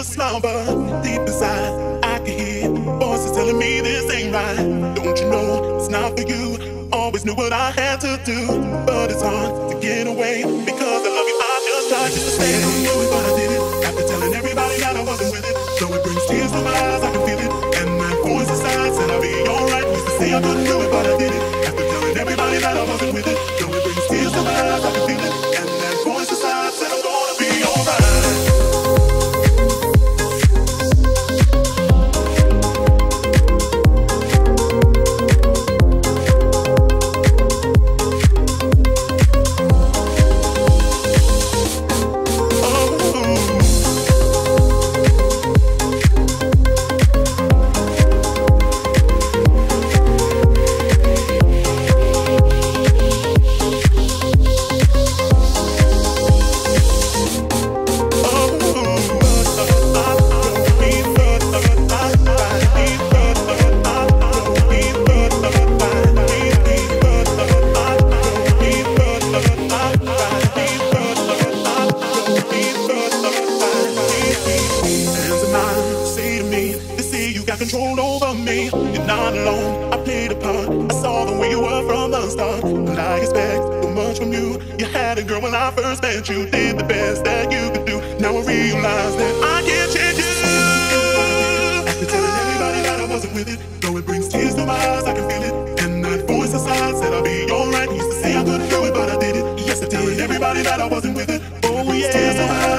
the slumber deep inside. I can hear voices telling me this ain't right. Don't you know it's not for you? Always knew what I had to do, but it's hard to get away because I love you. I just tried to stay. I don't know if I did it after telling everybody that I wasn't with it. So it brings tears to my eyes, I can feel it, and that voice inside said I'll be alright. Used to say I couldn't do it. that I wasn't with it. Oh yeah.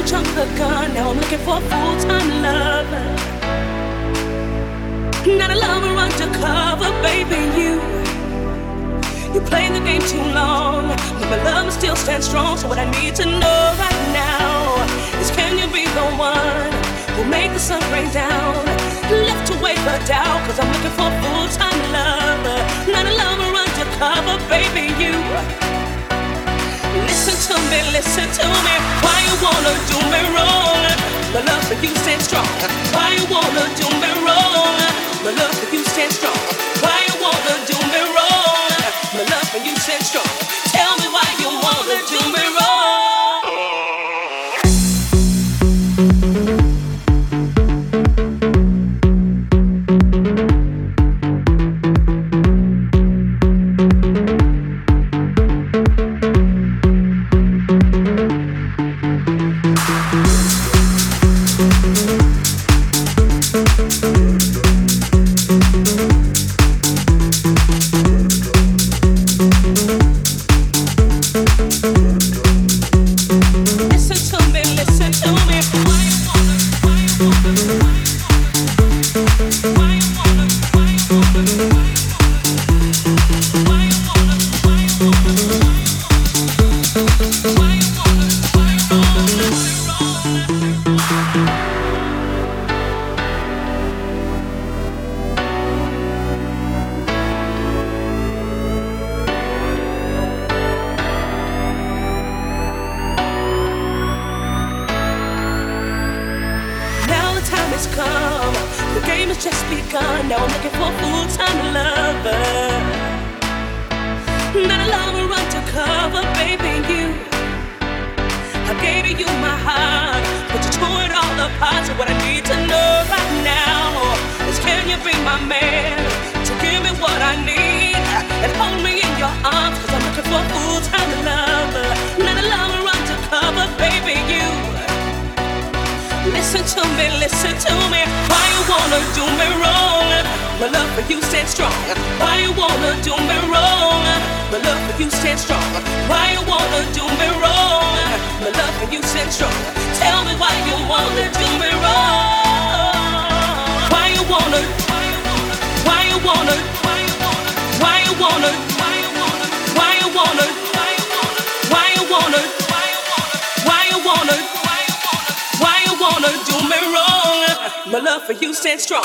Now I'm looking for a full-time lover. Not a lover undercover, baby. You you play the game too long, but my love still stands strong. So what I need to know right now is, can you be the one who make the sun rain down? Left to wait for doubt, cause I'm looking for a full-time lover, not a lover undercover, baby. You. Listen to me, listen to me. Why you wanna do me wrong? My love for you stands strong. Why you wanna do me wrong? My love for you stands strong. Why you wanna do me wrong? just begun. Now I'm looking for a full-time lover. Not a lover undercover, baby, you. I gave you my heart, but you tore it all apart. So what I need to know right now is can you be my man to give me what I need and hold me in your arms? Cause I'm looking for a full-time lover. Listen to me, listen to me. Why you wanna do me wrong? My love for you stands strong. Why you wanna do me wrong? My love for you stands strong. Why you wanna do me wrong? My love for you stands strong. Tell me why you wanna do me wrong. Why you wanna? Why you wanna? Why you wanna? Why you wanna? My love for you stands strong.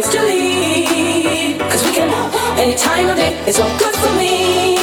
lights to lead. Cause we can, any time of day, it's all good for me.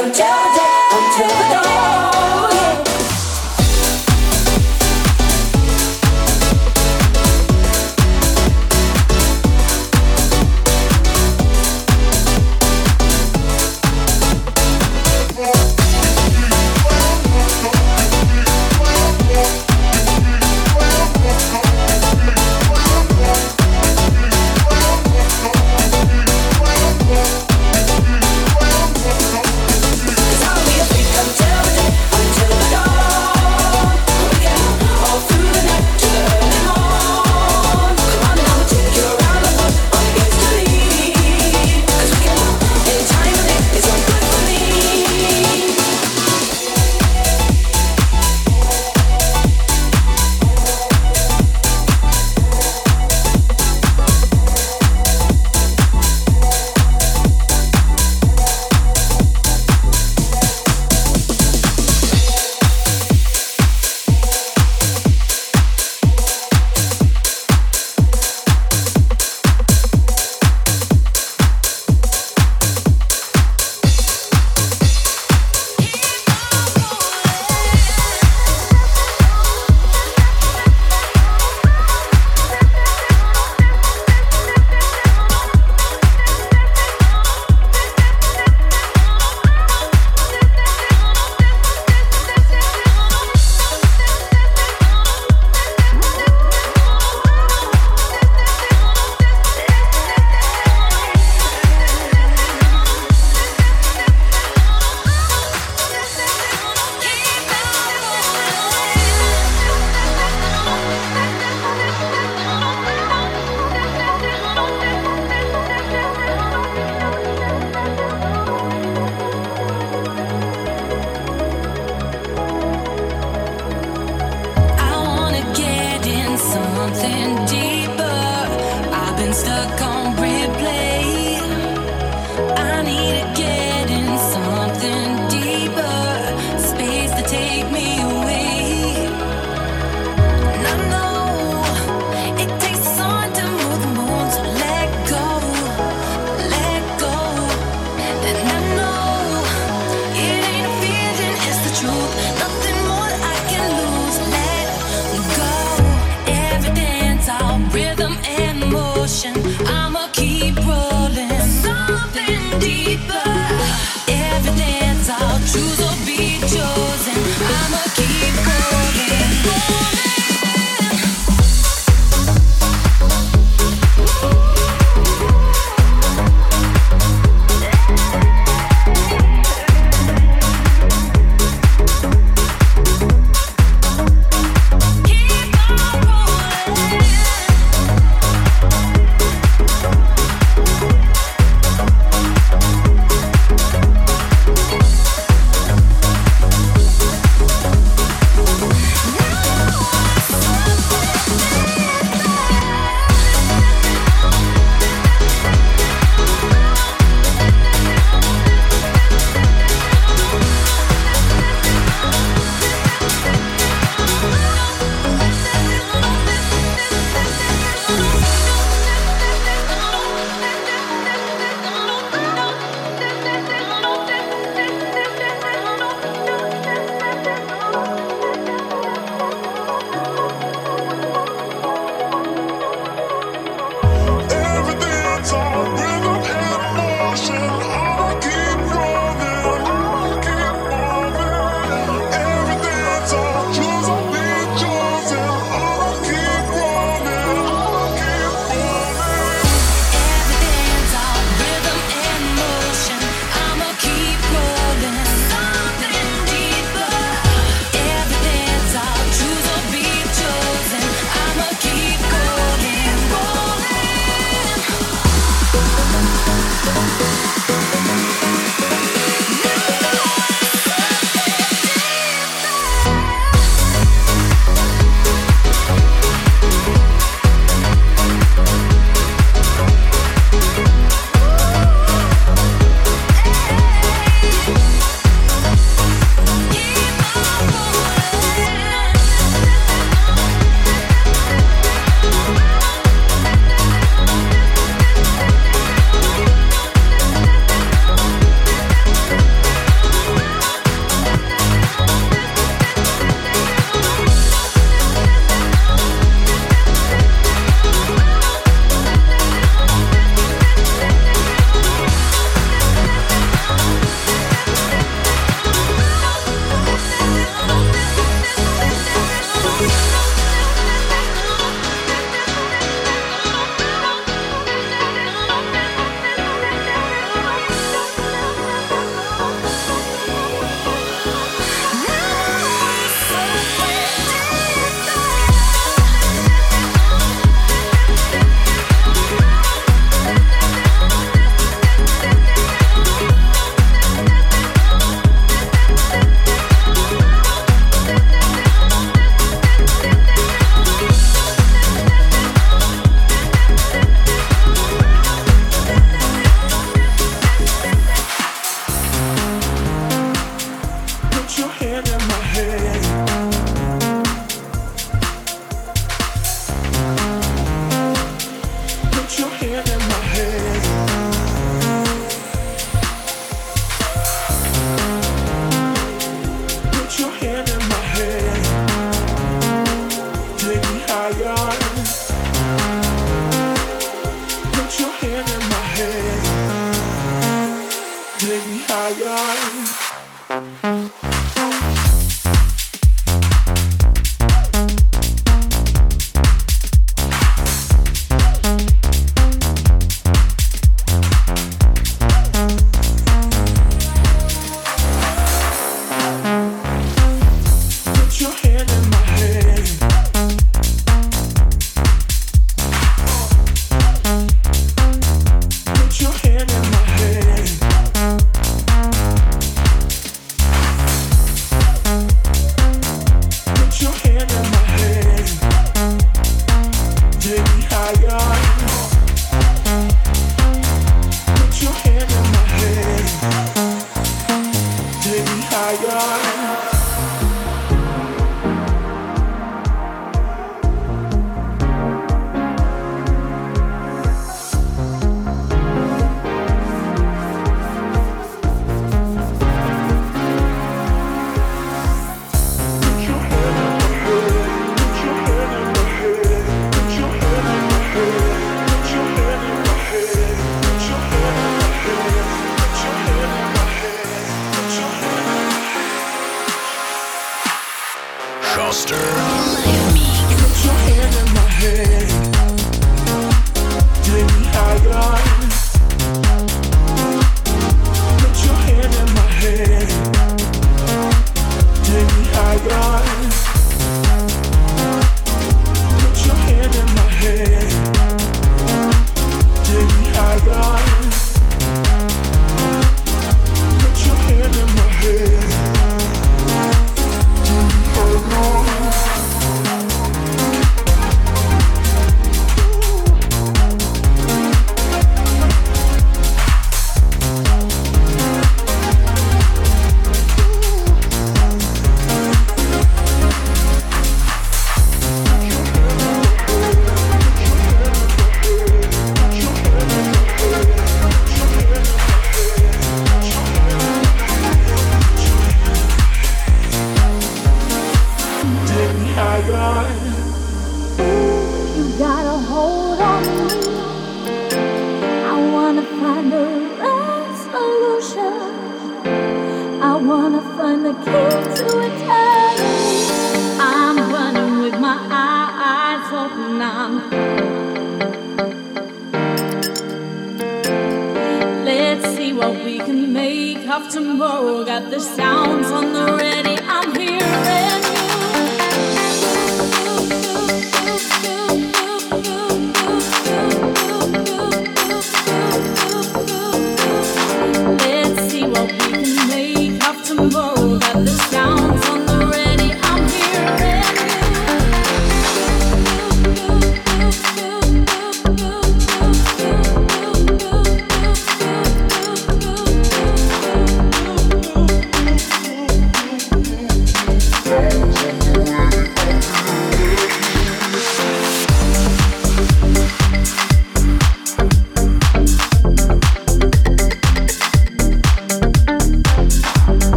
I'm.